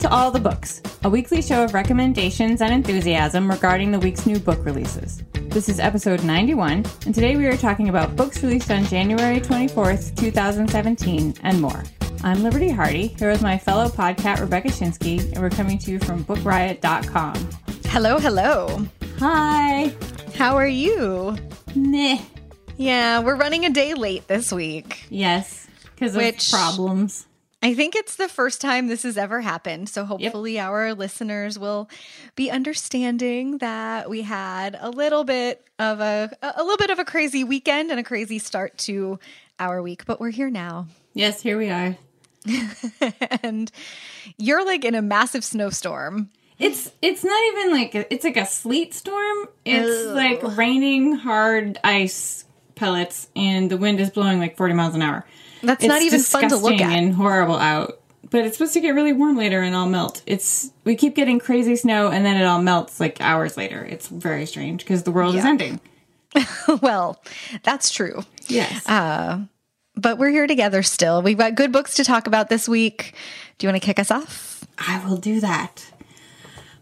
to All the Books, a weekly show of recommendations and enthusiasm regarding the week's new book releases. This is episode 91, and today we are talking about books released on January 24th, 2017, and more. I'm Liberty Hardy, here with my fellow podcat Rebecca Schinsky, and we're coming to you from bookriot.com. Hello, hello. Hi. How are you? Meh. Yeah, we're running a day late this week. Yes, because of Which- problems. I think it's the first time this has ever happened. So hopefully our listeners will be understanding that we had a little bit of a a little bit of a crazy weekend and a crazy start to our week, but we're here now. Yes, here we are. and you're like in a massive snowstorm. It's it's not even like a, it's like a sleet storm. It's Ugh. like raining hard ice pellets, and the wind is blowing like forty miles an hour. That's It's not even fun to look at. and horrible out. But it's supposed to get really warm later and all melt. It's we keep getting crazy snow and then it all melts like hours later. It's very strange because the world is ending. well, that's true. Yes. Uh, but we're here together still. We've got good books to talk about this week. Do you want to kick us off? I will do that.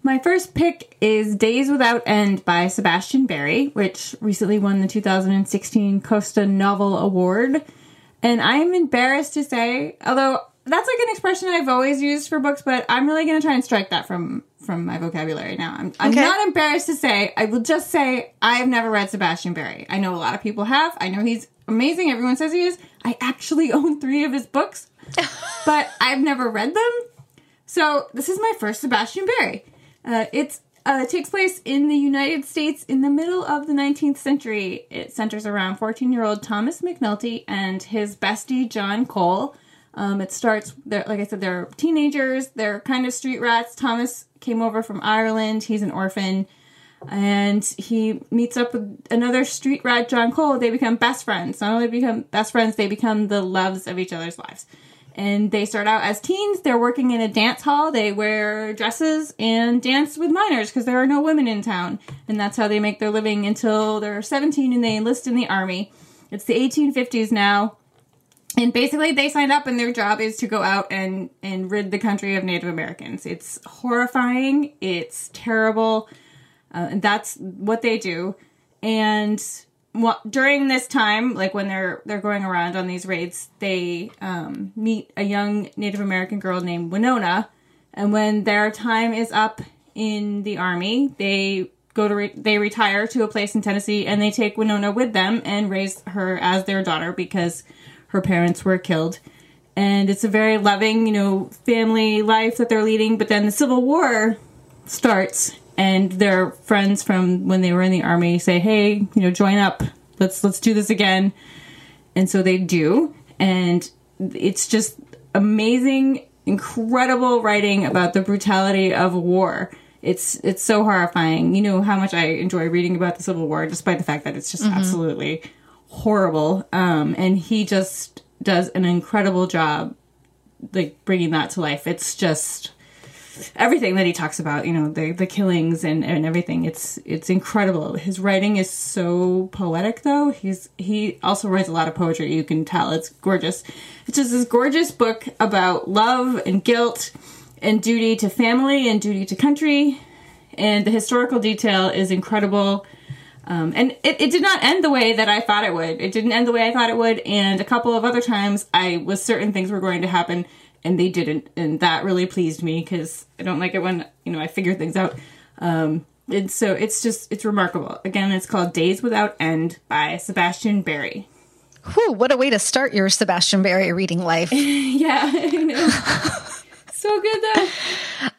My first pick is Days Without End by Sebastian Barry, which recently won the 2016 Costa Novel Award. And I'm embarrassed to say, although that's like an expression I've always used for books, but I'm really going to try and strike that from from my vocabulary now. I'm, I'm Okay. not embarrassed to say. I will just say I've never read Sebastian Barry. I know a lot of people have. I know he's amazing. Everyone says he is. I actually own three of his books, but I've never read them. So this is my first Sebastian Barry. Uh, it's uh, takes place in the United States in the middle of the 19th century. It centers around 14 year old Thomas McNulty and his bestie John Cole. Um, it starts, like I said, they're teenagers. They're kind of street rats. Thomas came over from Ireland. He's an orphan. And he meets up with another street rat, John Cole. They become best friends. Not only become best friends, they become the loves of each other's lives and they start out as teens. They're working in a dance hall. They wear dresses and dance with minors because there are no women in town, and that's how they make their living until they're 17 and they enlist in the army. It's the 1850s now, and basically they sign up and their job is to go out and and rid the country of Native Americans. It's horrifying. It's terrible. Uh, and that's what they do. And what, during this time, like when they're they're going around on these raids, they um, meet a young Native American girl named Winona. And when their time is up in the army, they go to re- they retire to a place in Tennessee, and they take Winona with them and raise her as their daughter because her parents were killed. And it's a very loving, you know, family life that they're leading. But then the Civil War starts and their friends from when they were in the army say hey you know join up. Let's let's do this again. And so they do. And it's just amazing incredible writing about the brutality of war. It's it's so horrifying. You know how much i enjoy reading about the civil war despite the fact that it's just absolutely horrible. Um and he just does an incredible job like bringing that to life. It's just everything that he talks about you know the the killings and and everything. It's it's incredible. His writing is so poetic though. He's he also writes a lot of poetry. You can tell it's gorgeous. It's just this gorgeous book about love and guilt and duty to family and duty to country. And the historical detail is incredible. Um, and it, it did not end the way that I thought it would. It didn't end the way I thought it would. And a couple of other times, I was certain things were going to happen, and they didn't. And that really pleased me because I don't like it when you know I figure things out. Um, and so it's just it's remarkable. Again, it's called Days Without End by Sebastian Barry. Whew, what a way to start your Sebastian Barry reading life. Yeah, so good though.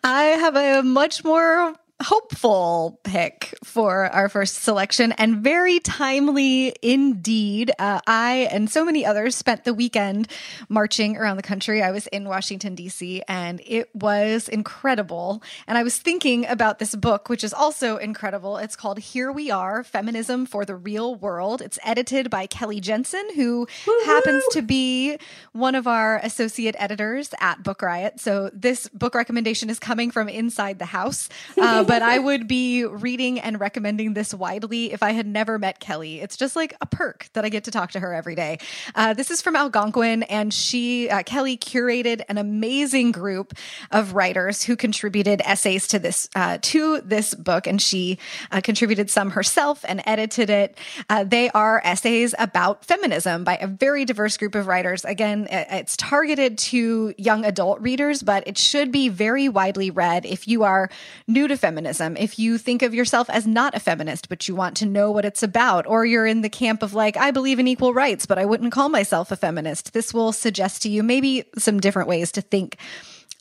I have a much more hopeful pick for our first selection and very timely indeed. Uh, I and so many others spent the weekend marching around the country. I was in Washington, D.C., and it was incredible. And I was thinking about this book, which is also incredible. It's called Here We Are Feminism for the Real World. It's edited by Kelly Jensen, who happens to be one of our associate editors at Book Riot. So this book recommendation is coming from inside the house. Uh, but I would be reading and recommending this widely if I had never met Kelly. It's just like a perk that I get to talk to her every day. Uh, this is from Algonquin, and she, uh, Kelly, curated an amazing group of writers who contributed essays to this uh, to this book, and she uh, contributed some herself and edited it. Uh, they are essays about feminism by a very diverse group of writers. Again, it's targeted to young adult readers, but it should be very widely read if you are new to feminism, if you think of yourself as not a feminist, but you want to know what it's about, or you're in the camp of like, I believe in equal rights, but I wouldn't call myself a feminist. This will suggest to you maybe some different ways to think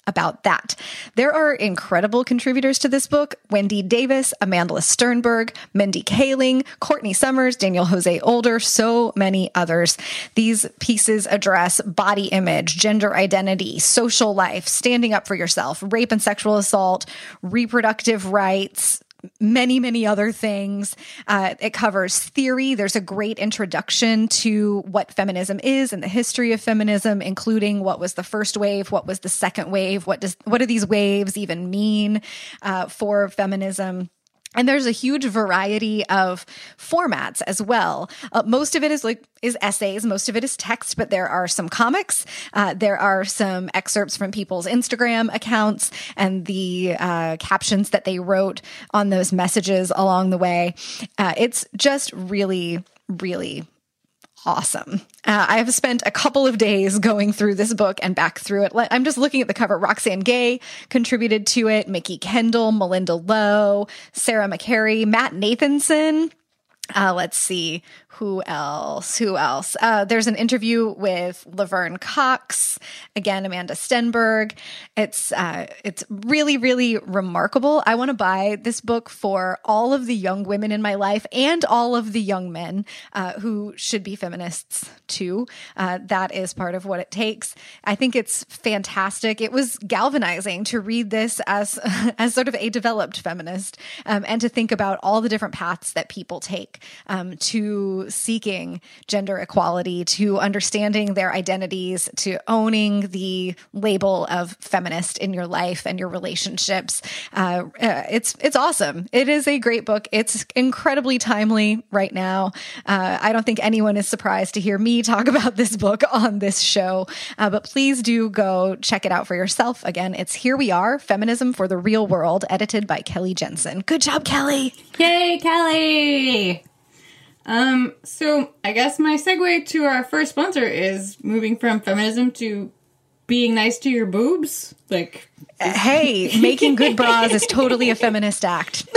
about that. There are incredible contributors to this book Wendy Davis, Amandla Stenberg, Mindy Kaling, Courtney Summers, Daniel Jose Older, so many others. These pieces address body image, gender identity, social life, standing up for yourself, rape and sexual assault, reproductive rights, many, many other things. Uh, it covers theory. There's a great introduction to what feminism is and the history of feminism, including what was the first wave, what was the second wave, what does what do these waves even mean uh, for feminism. And there's a huge variety of formats as well. Uh, most of it is like is essays, most of it is text, but there are some comics. Uh, there are some excerpts from people's Instagram accounts and the uh, captions that they wrote on those messages along the way. Uh, it's just really, really awesome. Uh, I have spent a couple of days going through this book and back through it. I'm just looking at the cover. Roxane Gay contributed to it, Mikki Kendall, Malinda Lo, Sarah McCarry, Matt Nathanson. Uh, let's see who else? Who else? Uh, there's an interview with Laverne Cox, again Amanda Stenberg. It's uh, it's really really remarkable. I want to buy this book for all of the young women in my life and all of the young men uh, who should be feminists too. Uh, that is part of what it takes. I think it's fantastic. It was galvanizing to read this as as sort of a developed feminist um, and to think about all the different paths that people take um, to seeking gender equality, to understanding their identities, to owning the label of feminist in your life and your relationships. Uh, uh, it's it's awesome. It is a great book. It's incredibly timely right now. Uh, I don't think anyone is surprised to hear me talk about this book on this show, uh, but please do go check it out for yourself. Again, it's Here We Are Feminism for the Real World, edited by Kelly Jensen. Good job, Kelly. Yay, Kelly. Um, so I guess my segue to our first sponsor is moving from feminism to being nice to your boobs. Like, hey, making good bras is totally a feminist act.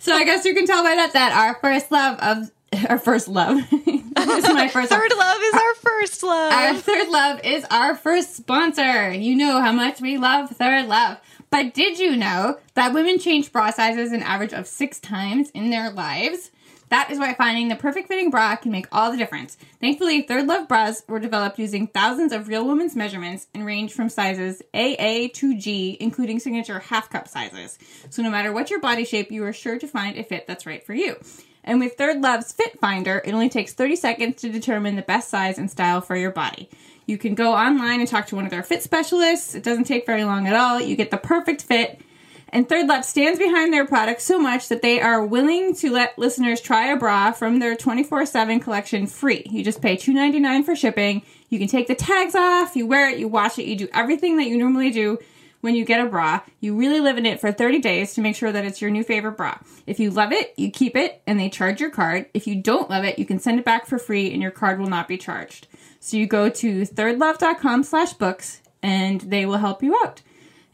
so I guess you can tell by that that our first love of our first love. this is my first third love. love is our, our first love. Our third love is our first sponsor. You know how much we love third love. But did you know that women change bra sizes an average of six times in their lives? That is why finding the perfect fitting bra can make all the difference. Thankfully, Third Love bras were developed using thousands of real women's measurements and range from sizes AA to G, including signature half cup sizes. So no matter what your body shape, you are sure to find a fit that's right for you. And with Third Love's Fit Finder, it only takes 30 seconds to determine the best size and style for your body. You can go online and talk to one of their fit specialists. It doesn't take very long at all. You get the perfect fit and Third Love stands behind their product so much that they are willing to let listeners try a bra from their 24 7 collection free. You just pay $2.99 for shipping. You can take the tags off, you wear it, you wash it, you do everything that you normally do when you get a bra. You really live in it for 30 days to make sure that it's your new favorite bra. If you love it, you keep it and they charge your card. If you don't love it, you can send it back for free and your card will not be charged. So you go to thirdlove.com slash books and they will help you out.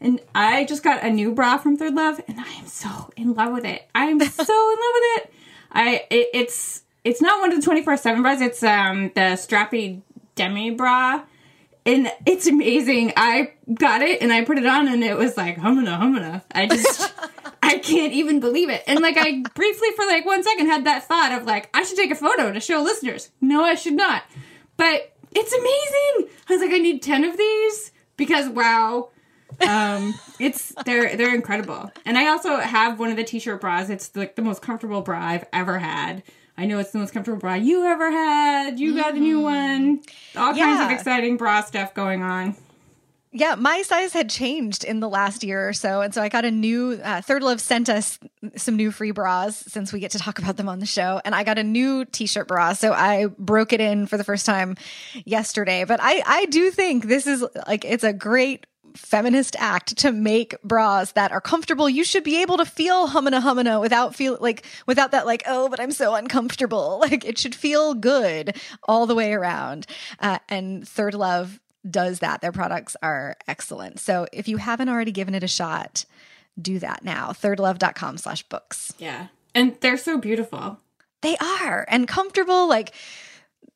And I just got a new bra from Third Love, and I am so in love with it. I'm so in love with it. I it, it's it's not one of the twenty four seven bras. It's um the strappy demi bra, and it's amazing. I got it and I put it on, and it was like humana humana. I just. I can't even believe it. And like I briefly for like one second had that thought of like I should take a photo to show listeners. No, I should not. But it's amazing. I was like I need 10 of these because wow, um, it's they're they're incredible. And I also have one of the t-shirt bras. It's like the most comfortable bra I've ever had. I know it's the most comfortable bra you ever had. You got a new mm-hmm. one. All yeah. kinds of exciting bra stuff going on. Yeah, my size had changed in the last year or so. And so I got a new, uh, Third Love sent us some new free bras since we get to talk about them on the show. And I got a new t shirt bra. So I broke it in for the first time yesterday. But I, I do think this is like, it's a great feminist act to make bras that are comfortable. You should be able to feel humana humana without feel like without that like oh, but I'm so uncomfortable. Like it should feel good all the way around. Uh, and Third Love does that. Their products are excellent. So if you haven't already given it a shot, do that now. Thirdlove.com slash books. Yeah. And they're so beautiful. They are and comfortable. Like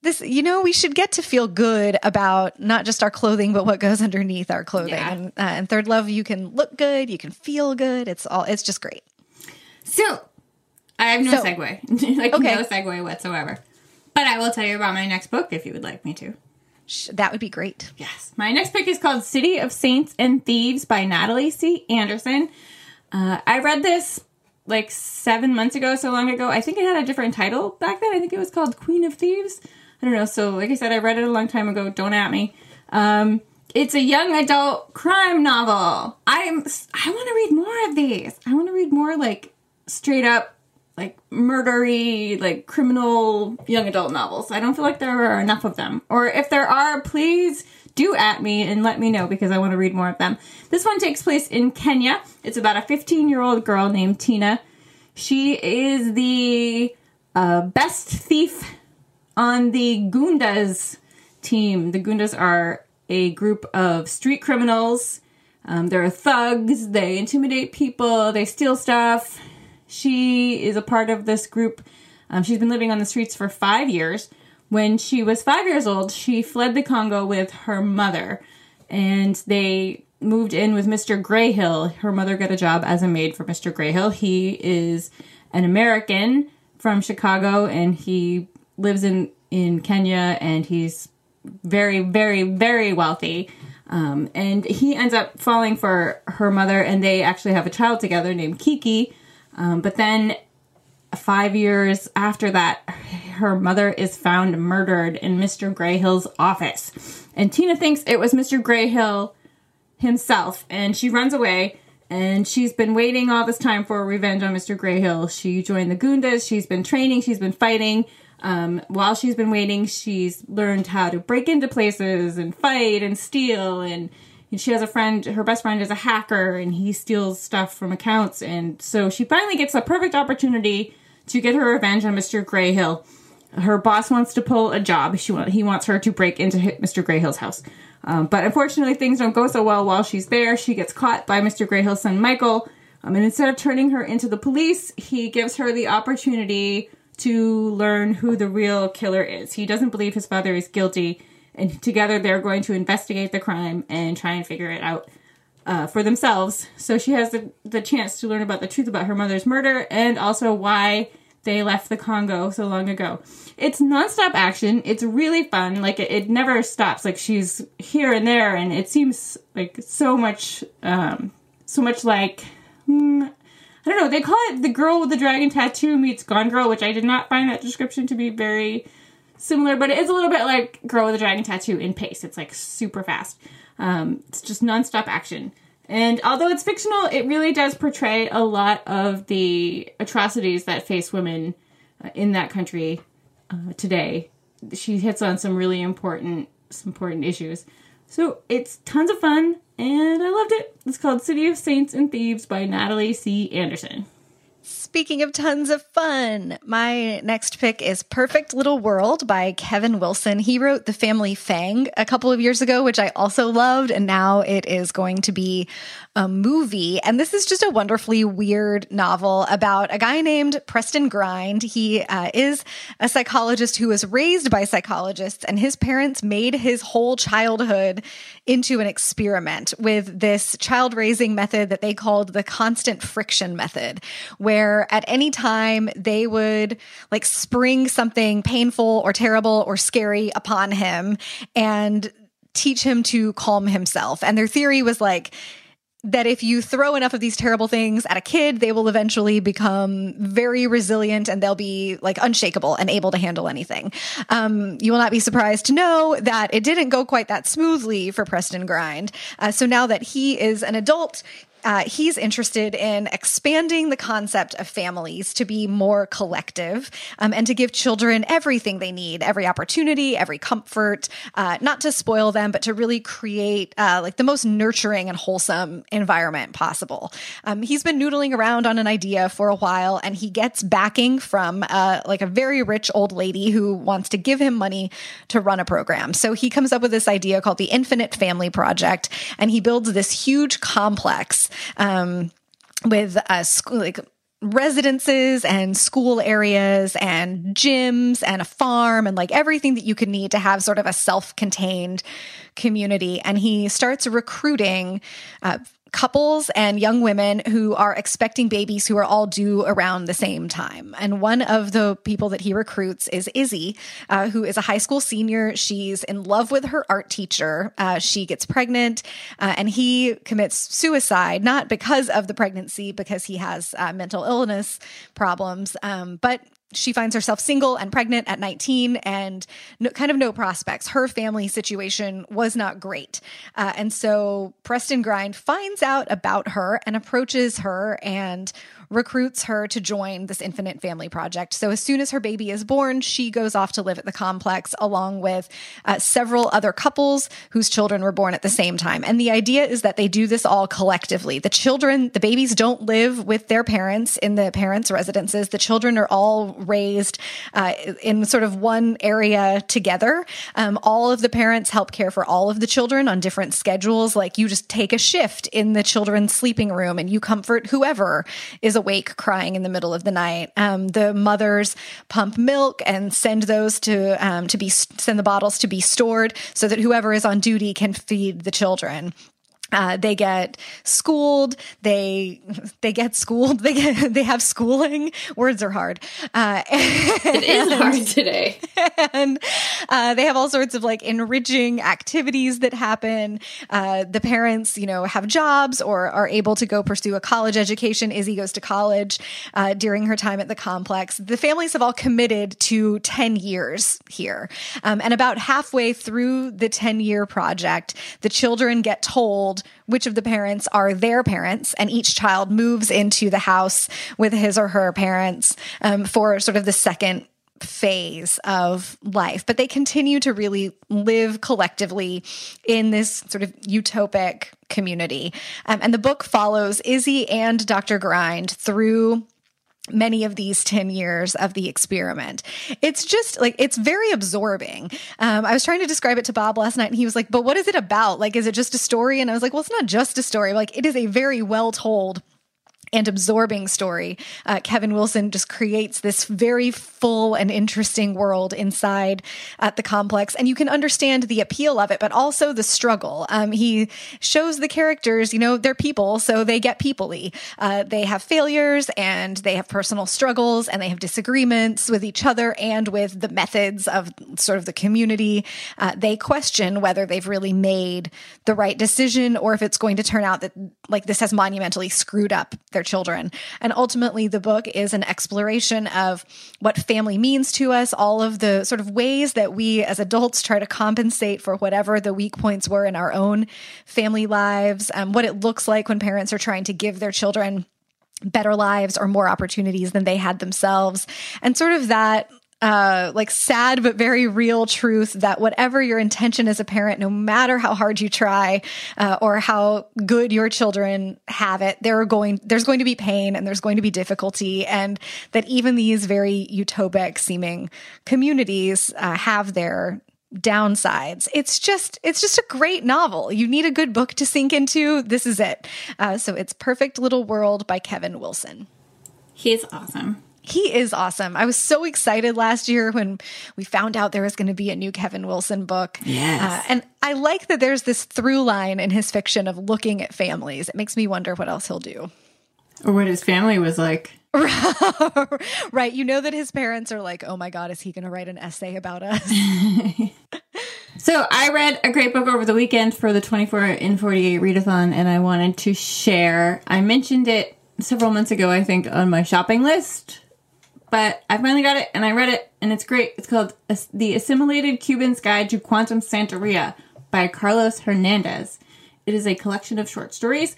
this, you know, we should get to feel good about not just our clothing, but what goes underneath our clothing. Yeah. And, uh, and Third Love, you can look good, you can feel good. It's all, it's just great. So I have no so, segue, like okay. no segue whatsoever. But I will tell you about my next book if you would like me to. That would be great. Yes. My next book is called City of Saints and Thieves by Natalie C. Anderson. Uh, I read this like seven months ago, so long ago. I think it had a different title back then. I think it was called Queen of Thieves. I don't know. So, like I said, I read it a long time ago. Don't at me. Um, it's a young adult crime novel. I'm. I want to read more of these. I want to read more like straight up like murdery, like criminal young adult novels. I don't feel like there are enough of them. Or if there are, please do at me and let me know because I want to read more of them. This one takes place in Kenya. It's about a 15 year old girl named Tina. She is the uh, best thief on the Goondas team. The Goondas are a group of street criminals. Um, they're thugs. They intimidate people. They steal stuff she is a part of this group. Um, she's been living on the streets for five years. When she was five years old, she fled the Congo with her mother, and they moved in with Mr. Grayhill. Her mother got a job as a maid for Mr. Grayhill. He is an American from Chicago, and he lives in in Kenya, and he's very, very, very wealthy. Um, and he ends up falling for her mother, and they actually have a child together named Kiki um, but then five years after that, her mother is found murdered in Mr. Grayhill's office. And Tina thinks it was Mr. Grayhill himself, and she runs away. And she's been waiting all this time for revenge on Mr. Grayhill. She joined the Goondas. She's been training. She's been fighting. Um, while she's been waiting, she's learned how to break into places and fight and steal. And and she has a friend her best friend is a hacker and he steals stuff from accounts. And so she finally gets a perfect opportunity to get her revenge on mr grayhill her boss wants to pull a job. She he wants her to break into mr grayhill's house. Um, but unfortunately things don't go so well while she's there. She gets caught by mr grayhill's son michael. Um, and instead of turning her into the police he gives her the opportunity to learn who the real killer is he doesn't believe his father is guilty and together they're going to investigate the crime and try and figure it out uh, for themselves. So she has the, the chance to learn about the truth about her mother's murder and also why they left the Congo so long ago. It's nonstop action. It's really fun. Like it, it never stops. Like she's here and there, and it seems like so much, um, so much like. Hmm, I don't know. They call it the girl with the dragon tattoo meets Gone Girl, which I did not find that description to be very similar, but it is a little bit like Girl with a Dragon Tattoo in pace. It's like super fast. Um, it's just nonstop action. And although it's fictional, it really does portray a lot of the atrocities that face women uh, in that country uh, today. She hits on some really important, some important issues. So it's tons of fun, and I loved it. It's called City of Saints and Thieves by Natalie C. Anderson. Speaking of tons of fun, my next pick is Perfect Little World by Kevin Wilson. He wrote The Family Fang a couple of years ago, which I also loved, and now it is going to be a movie. And this is just a wonderfully weird novel about a guy named Preston Grind. He uh, is a psychologist who was raised by psychologists, and his parents made his whole childhood into an experiment with this child raising method that they called the constant friction method, where at any time they would like spring something painful or terrible or scary upon him and teach him to calm himself. And their theory was like, that if you throw enough of these terrible things at a kid, they will eventually become very resilient and they'll be like unshakable and able to handle anything. Um, you will not be surprised to know that it didn't go quite that smoothly for Preston Grind. Uh, so now that he is an adult, uh, he's interested in expanding the concept of families to be more collective um, and to give children everything they need, every opportunity, every comfort, uh, not to spoil them, but to really create uh, like the most nurturing and wholesome environment possible. Um, he's been noodling around on an idea for a while, and he gets backing from uh, like a very rich old lady who wants to give him money to run a program. So he comes up with this idea called the Infinite Family Project, and he builds this huge complex um, with uh, school, like residences and school areas and gyms and a farm and like everything that you could need to have sort of a self-contained community. And he starts recruiting uh, couples and young women who are expecting babies who are all due around the same time. And one of the people that he recruits is Izzy, uh, who is a high school senior. She's in love with her art teacher. Uh, she gets pregnant uh, and he commits suicide, not because of the pregnancy, because he has uh, mental illness problems, um, but she finds herself single and pregnant at 19 and no, kind of no prospects. Her family situation was not great. Uh, and so Preston Grind finds out about her and approaches her and recruits her to join this Infinite Family Project. So as soon as her baby is born, she goes off to live at the complex along with uh, several other couples whose children were born at the same time. And the idea is that they do this all collectively. The children, the babies don't live with their parents in the parents' residences. The children are all raised uh, in sort of one area together. Um, all of the parents help care for all of the children on different schedules. Like you just take a shift in the children's sleeping room and you comfort whoever is awake crying in the middle of the night. Um, the mothers pump milk and send those to um, to be send the bottles to be stored so that whoever is on duty can feed the children. Uh, they get schooled. They they get schooled. They get they have schooling. Words are hard. Uh, it is hard today. And uh, they have all sorts of like enriching activities that happen. Uh, the parents, you know, have jobs or are able to go pursue a college education. Izzy goes to college uh, during her time at the complex. The families have all committed to ten years here, um, and about halfway through the ten year project, the children get told which of the parents are their parents, and each child moves into the house with his or her parents um, for sort of the second phase of life, but they continue to really live collectively in this sort of utopic community. Um, and the book follows Izzy and Dr. Grind through many of these 10 years of the experiment. It's just like, it's very absorbing. Um, I was trying to describe it to Bob last night and he was like, but what is it about? Like, is it just a story? And I was like, well, it's not just a story. Like, it is a very well told and absorbing story. Uh, Kevin Wilson just creates this very full and interesting world inside at the complex, and you can understand the appeal of it, but also the struggle. Um, he shows the characters, you know, they're people, so they get peoply. Uh, they have failures and they have personal struggles and they have disagreements with each other and with the methods of sort of the community. Uh, they question whether they've really made the right decision or if it's going to turn out that like this has monumentally screwed up their children. And ultimately, the book is an exploration of what family means to us, all of the sort of ways that we as adults try to compensate for whatever the weak points were in our own family lives, um, what it looks like when parents are trying to give their children better lives or more opportunities than they had themselves and sort of that uh, like sad but very real truth that whatever your intention as a parent, no matter how hard you try uh, or how good your children have it, there are going there's going to be pain and there's going to be difficulty, and that even these very utopic seeming communities uh, have their downsides. It's just it's just a great novel. You need a good book to sink into. This is it. Uh, so it's Perfect Little World by Kevin Wilson. He's awesome. He is awesome. I was so excited last year when we found out there was going to be a new Kevin Wilson book. Yes. Uh, and I like that there's this through line in his fiction of looking at families. It makes me wonder what else he'll do. Or what his family was like. right. You know that his parents are like, oh my God, is he going to write an essay about us? So I read a great book over the weekend for the 24 in 48 readathon, and I wanted to share. I mentioned it several months ago, I think, on my shopping list, but I finally got it and I read it, and it's great. It's called The Assimilated Cuban's Guide to Quantum Santeria by Carlos Hernandez. It is a collection of short stories,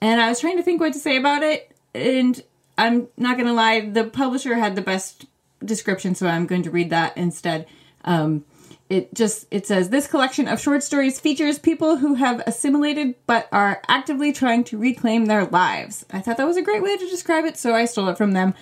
and I was trying to think what to say about it, and I'm not going to lie, the publisher had the best description, so I'm going to read that instead. Um, it just it says this collection of short stories features people who have assimilated but are actively trying to reclaim their lives. I thought that was a great way to describe it, so I stole it from them.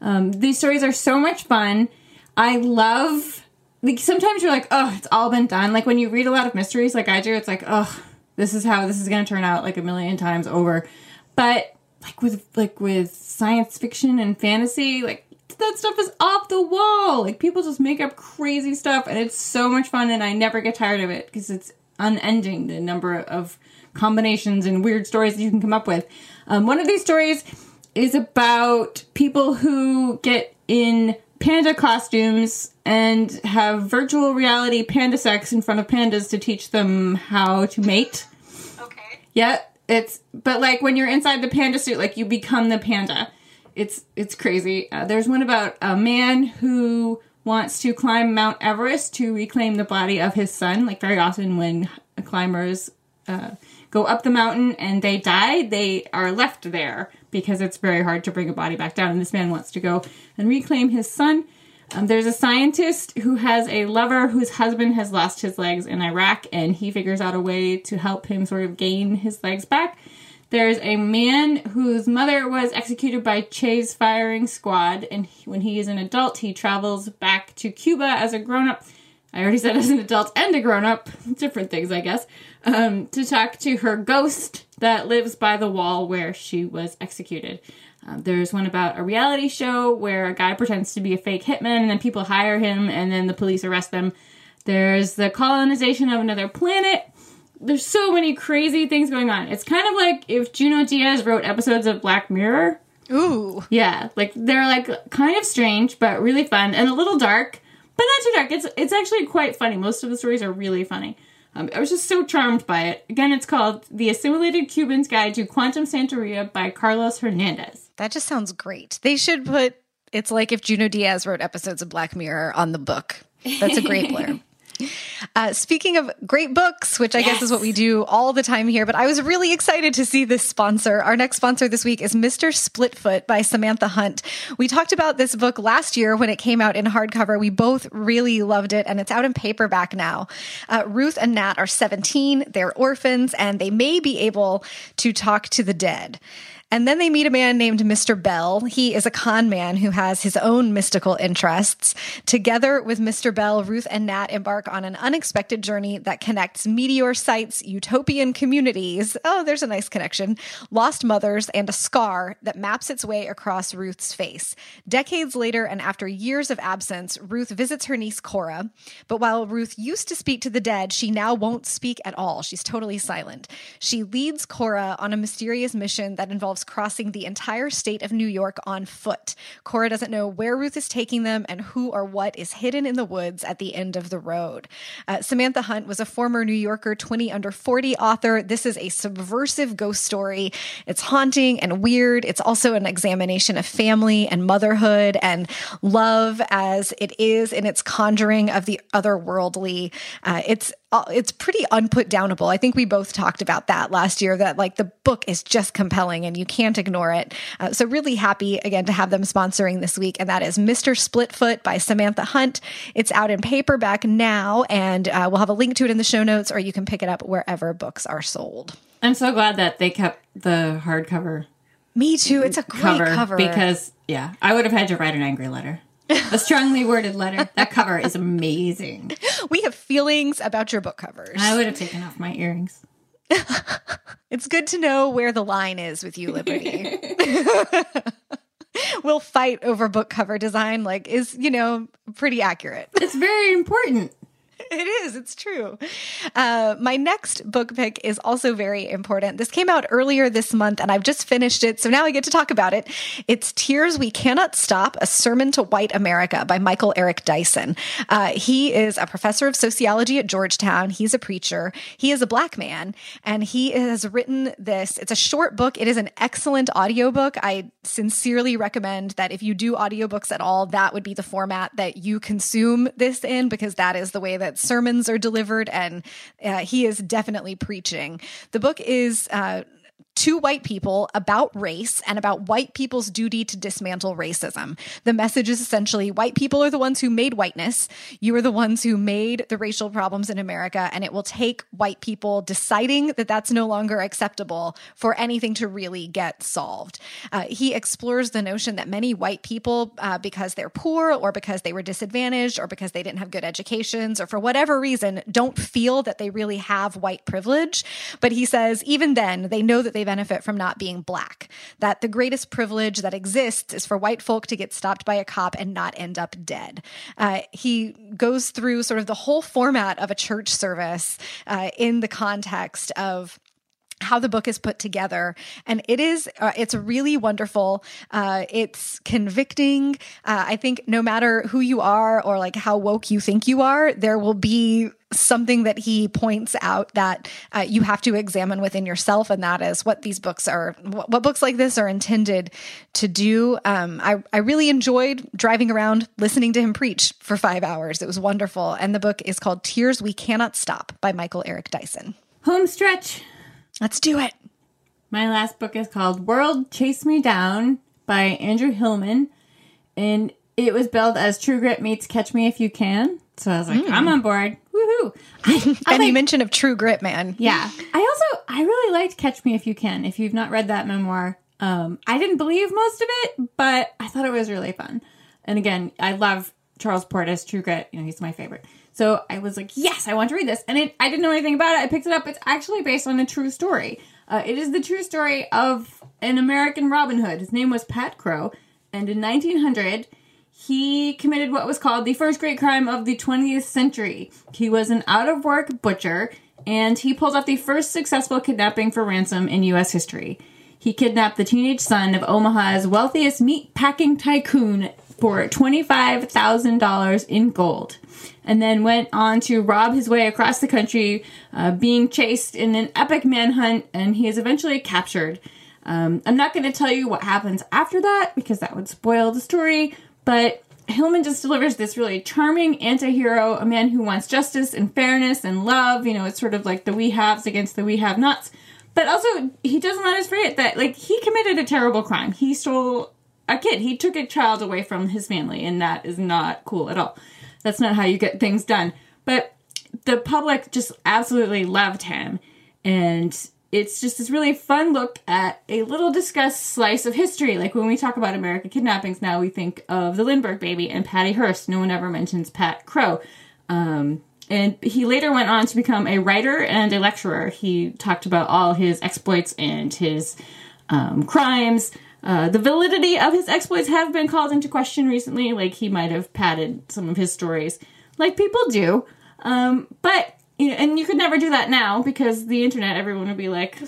Um, these stories are so much fun. I love. Like, sometimes you're like, oh, it's all been done. Like when you read a lot of mysteries, like I do, it's like, oh, this is how this is going to turn out, like a million times over. But like with like with science fiction and fantasy, like that stuff is off the wall. Like people just make up crazy stuff and it's so much fun and I never get tired of it because it's unending the number of combinations and weird stories that you can come up with. Um, one of these stories is about people who get in panda costumes and have virtual reality panda sex in front of pandas to teach them how to mate. Okay. Yeah, it's but like when you're inside the panda suit, like you become the panda it's it's crazy. Uh, there's one about a man who wants to climb Mount Everest to reclaim the body of his son. Like very often when climbers uh, go up the mountain and they die, they are left there because it's very hard to bring a body back down. And this man wants to go and reclaim his son. Um, there's a scientist who has a lover whose husband has lost his legs in Iraq, and he figures out a way to help him sort of gain his legs back. There's a man whose mother was executed by Che's firing squad, and when he is an adult, he travels back to Cuba as a grown up. I already said as an adult and a grown up, different things, I guess, um, to talk to her ghost that lives by the wall where she was executed. Um, there's one about a reality show where a guy pretends to be a fake hitman and then people hire him and then the police arrest them. There's the colonization of another planet there's so many crazy things going on. It's kind of like if Junot Diaz wrote episodes of Black Mirror. Ooh. Yeah, like they're like kind of strange but really fun and a little dark, but not too dark. It's it's actually quite funny. Most of the stories are really funny. Um, I was just so charmed by it. Again, it's called The Assimilated Cuban's Guide to Quantum Santeria by Carlos Hernandez. That just sounds great. They should put it's like if Junot Diaz wrote episodes of Black Mirror on the book. That's a great blurb. Uh, speaking of great books, which I yes. guess is what we do all the time here, but I was really excited to see this sponsor. Our next sponsor this week is Mr. Splitfoot by Samantha Hunt. We talked about this book last year when it came out in hardcover. We both really loved it, and it's out in paperback now. Uh, Ruth and Nat are 17, they're orphans, and they may be able to talk to the dead. And then they meet a man named Mr. Bell. He is a con man who has his own mystical interests. Together with Mr. Bell, Ruth and Nat embark on an unexpected journey that connects meteor sites, utopian communities. Oh, there's a nice connection. Lost mothers and a scar that maps its way across Ruth's face. Decades later, and after years of absence, Ruth visits her niece Cora. But while Ruth used to speak to the dead, she now won't speak at all. She's totally silent. She leads Cora on a mysterious mission that involves crossing the entire state of New York on foot. Cora doesn't know where Ruth is taking them and who or what is hidden in the woods at the end of the road. Uh, Samantha Hunt was a former New Yorker 20 under 40 author. This is a subversive ghost story. It's haunting and weird. It's also an examination of family and motherhood and love as it is in its conjuring of the otherworldly. Uh, it's it's pretty unputdownable. I think we both talked about that last year that like the book is just compelling and you can't ignore it. Uh, so really happy again to have them sponsoring this week and that is Mr. Splitfoot by Samantha Hunt. It's out in paperback now and uh, we'll have a link to it in the show notes or you can pick it up wherever books are sold. I'm so glad that they kept the hardcover. Me too. It's a great cover, cover. because yeah, I would have had to write an angry letter a strongly worded letter. That cover is amazing. We have feelings about your book covers. I would have taken off my earrings. it's good to know where the line is with you, Liberty. we'll fight over book cover design, like, is, you know, pretty accurate. It's very important. It is. It's true. Uh, my next book pick is also very important. This came out earlier this month, and I've just finished it, so now I get to talk about it. It's Tears We Cannot Stop A Sermon to White America by Michael Eric Dyson. Uh, he is a professor of sociology at Georgetown. He's a preacher. He is a black man, and he has written this. It's a short book, it is an excellent audiobook. I sincerely recommend that if you do audiobooks at all, that would be the format that you consume this in because that is the way that sermons are delivered, and uh, he is definitely preaching. The book is uh, two white people about race and about white people's duty to dismantle racism. The message is essentially white people are the ones who made whiteness. You are the ones who made the racial problems in America, and it will take white people deciding that that's no longer acceptable for anything to really get solved. Uh, he explores the notion that many white people, uh, because they're poor or because they were disadvantaged or because they didn't have good educations or for whatever reason, don't feel that they really have white privilege. But he says even then, they know that they benefit from not being black. That the greatest privilege that exists is for white folk to get stopped by a cop and not end up dead. Uh, he goes through sort of the whole format of a church service uh, in the context of how the book is put together and it is uh, it's really wonderful uh, it's convicting uh, i think no matter who you are or like how woke you think you are there will be something that he points out that uh, you have to examine within yourself and that is what these books are what, what books like this are intended to do um, I, I really enjoyed driving around listening to him preach for five hours it was wonderful and the book is called tears we cannot stop by michael eric dyson Home stretch. let's do it My last book is called World Chase Me Down by Andrew Hilleman. And it was billed as True Grit meets Catch Me If You Can. So I was like, I'm on board. Woohoo. I, and like- you of true grit man yeah. I also, I really liked Catch Me If You Can. If you've not read that memoir, um, I didn't believe most of it, but I thought it was really fun. And again, I love Charles Portis, True Grit. You know, he's my favorite. So I was like, yes, I want to read this. And it, I didn't know anything about it. I picked it up. It's actually based on a true story. Uh, it is the true story of an American Robin Hood. His name was Pat Crowe. And in 1900, he committed what was called the first great crime of the 20th century. He was an out of work butcher, and he pulled off the first successful kidnapping for ransom in U.S. history. He kidnapped the teenage son of Omaha's wealthiest meat packing tycoon for $25,000 in gold, and then went on to rob his way across the country, uh, being chased in an epic manhunt, and he is eventually captured. Um, I'm not going to tell you what happens after that because that would spoil the story, but Hilleman just delivers this really charming anti-hero, a man who wants justice and fairness and love. You know, it's sort of like the we haves against the we have nots. But also, he doesn't let us forget that, like, he committed a terrible crime. He stole a kid. He took a child away from his family, and that is not cool at all. That's not how you get things done. But the public just absolutely loved him. And it's just this really fun look at a little discussed slice of history. Like when we talk about American kidnappings now, we think of the Lindbergh baby and Patty Hearst. No one ever mentions Pat Crowe. Um, and he later went on to become a writer and a lecturer. He talked about all his exploits and his um, crimes. Uh, the validity of his exploits have been called into question recently. Like he might have padded some of his stories, like people do. Um, but you know, and you could never do that now because the internet. Everyone would be like,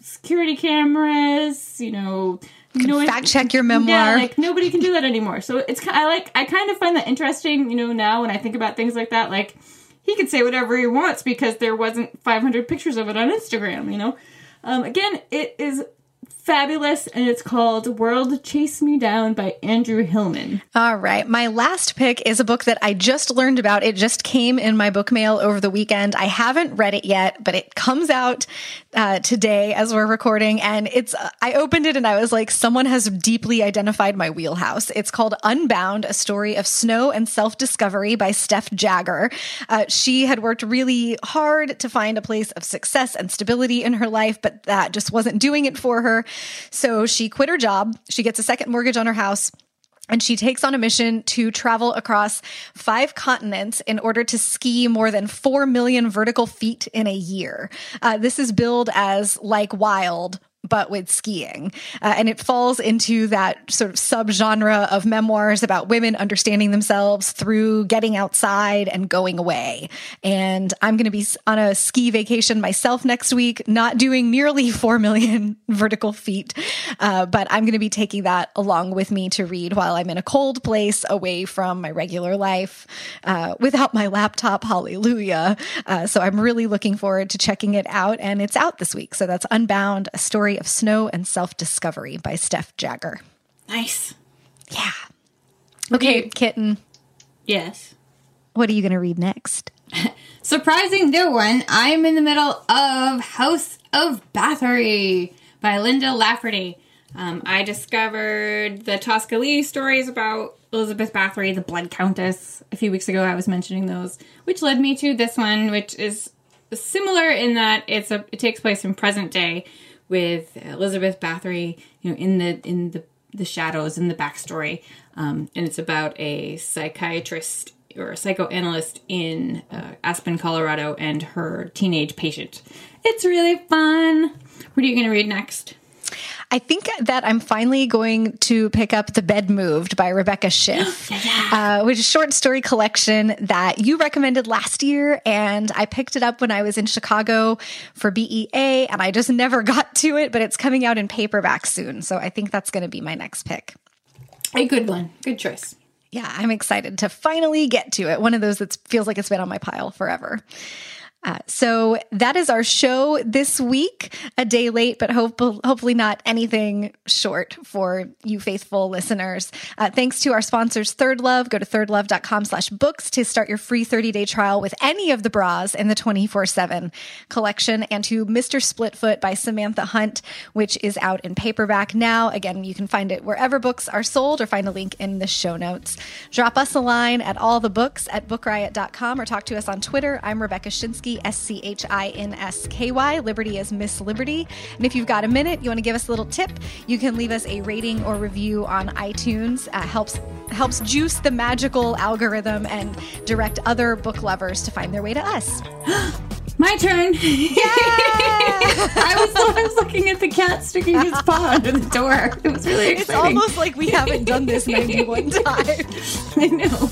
security cameras. You know, no fact check your memoir. yeah, like nobody can do that anymore. So it's I like I kind of find that interesting. You know, now when I think about things like that, like he could say whatever he wants because there wasn't 500 pictures of it on Instagram. You know, um, again, it is fabulous, and it's called "World Chase Me Down" by Andrew Hilleman. All right. My last pick is a book that I just learned about. It just came in my book mail over the weekend. I haven't read it yet, but it comes out uh, today as we're recording. And it's, uh, I opened it and I was like, someone has deeply identified my wheelhouse. It's called Unbound, a story of snow and self discovery by Steph Jagger. Uh, she had worked really hard to find a place of success and stability in her life, but that just wasn't doing it for her. So she quit her job. She gets a second mortgage on her house. And she takes on a mission to travel across five continents in order to ski more than 4 million vertical feet in a year. Uh, this is billed as like wild, but with skiing. Uh, and it falls into that sort of subgenre of memoirs about women understanding themselves through getting outside and going away. And I'm going to be on a ski vacation myself next week, not doing nearly 4 million vertical feet, uh, but I'm going to be taking that along with me to read while I'm in a cold place away from my regular life uh, without my laptop. Hallelujah. Uh, so I'm really looking forward to checking it out. And it's out this week. So that's Unbound, a story of Snow and Self Discovery by Steph Jagger. Nice. Yeah. Okay, kitten, Yes. what are you going to read next? Surprising new one. I'm in the middle of House of Bathory by Linda Lafferty. Um, I discovered the Tosca Lee stories about Elizabeth Bathory, the Blood Countess. A few weeks ago, I was mentioning those, which led me to this one, which is similar in that it's a it takes place in present day with Elizabeth Bathory, you know, in the in the the shadows in the backstory, um, and it's about a psychiatrist or a psychoanalyst in uh, Aspen, Colorado, and her teenage patient. It's really fun. What are you going to read next? I think that I'm finally going to pick up The Bed Moved by Rebecca Schiff, uh, which is a short story collection that you recommended last year. And I picked it up when I was in Chicago for BEA, and I just never got to it, but it's coming out in paperback soon. So I think that's going to be my next pick. A good one. Good choice. Yeah, I'm excited to finally get to it. One of those that feels like it's been on my pile forever. Uh, so that is our show this week. A day late, but hope, hopefully not anything short for you faithful listeners. Uh, thanks to our sponsors, Third Love. Go to thirdlove.com slash books to start your free 30 day trial with any of the bras in the 24 7 collection and to Mr. Splitfoot by Samantha Hunt, which is out in paperback now. Again, you can find it wherever books are sold or find a link in the show notes. Drop us a line at all the books at bookriot.com or talk to us on Twitter. I'm Rebecca Schinsky, S C H I N S K Y. Liberty is Miss Liberty. And if you've got a minute, you want to give us a little tip, you can leave us a rating or review on iTunes. Uh, helps helps juice the magical algorithm and direct other book lovers to find their way to us. My turn. Yeah. I was I was looking at the cat sticking his paw under the door. It was really exciting. It's almost like we haven't done this 91 times. I know.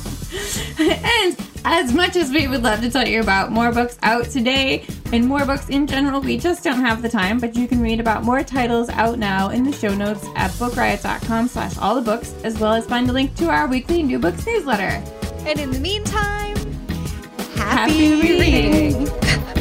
And as much as we would love to tell you about more books out today and more books in general, we just don't have the time. But you can read about more titles out now in the show notes at bookriot.com slash all the books, as well as find a link to our weekly new books newsletter. And in the meantime, Happy reading!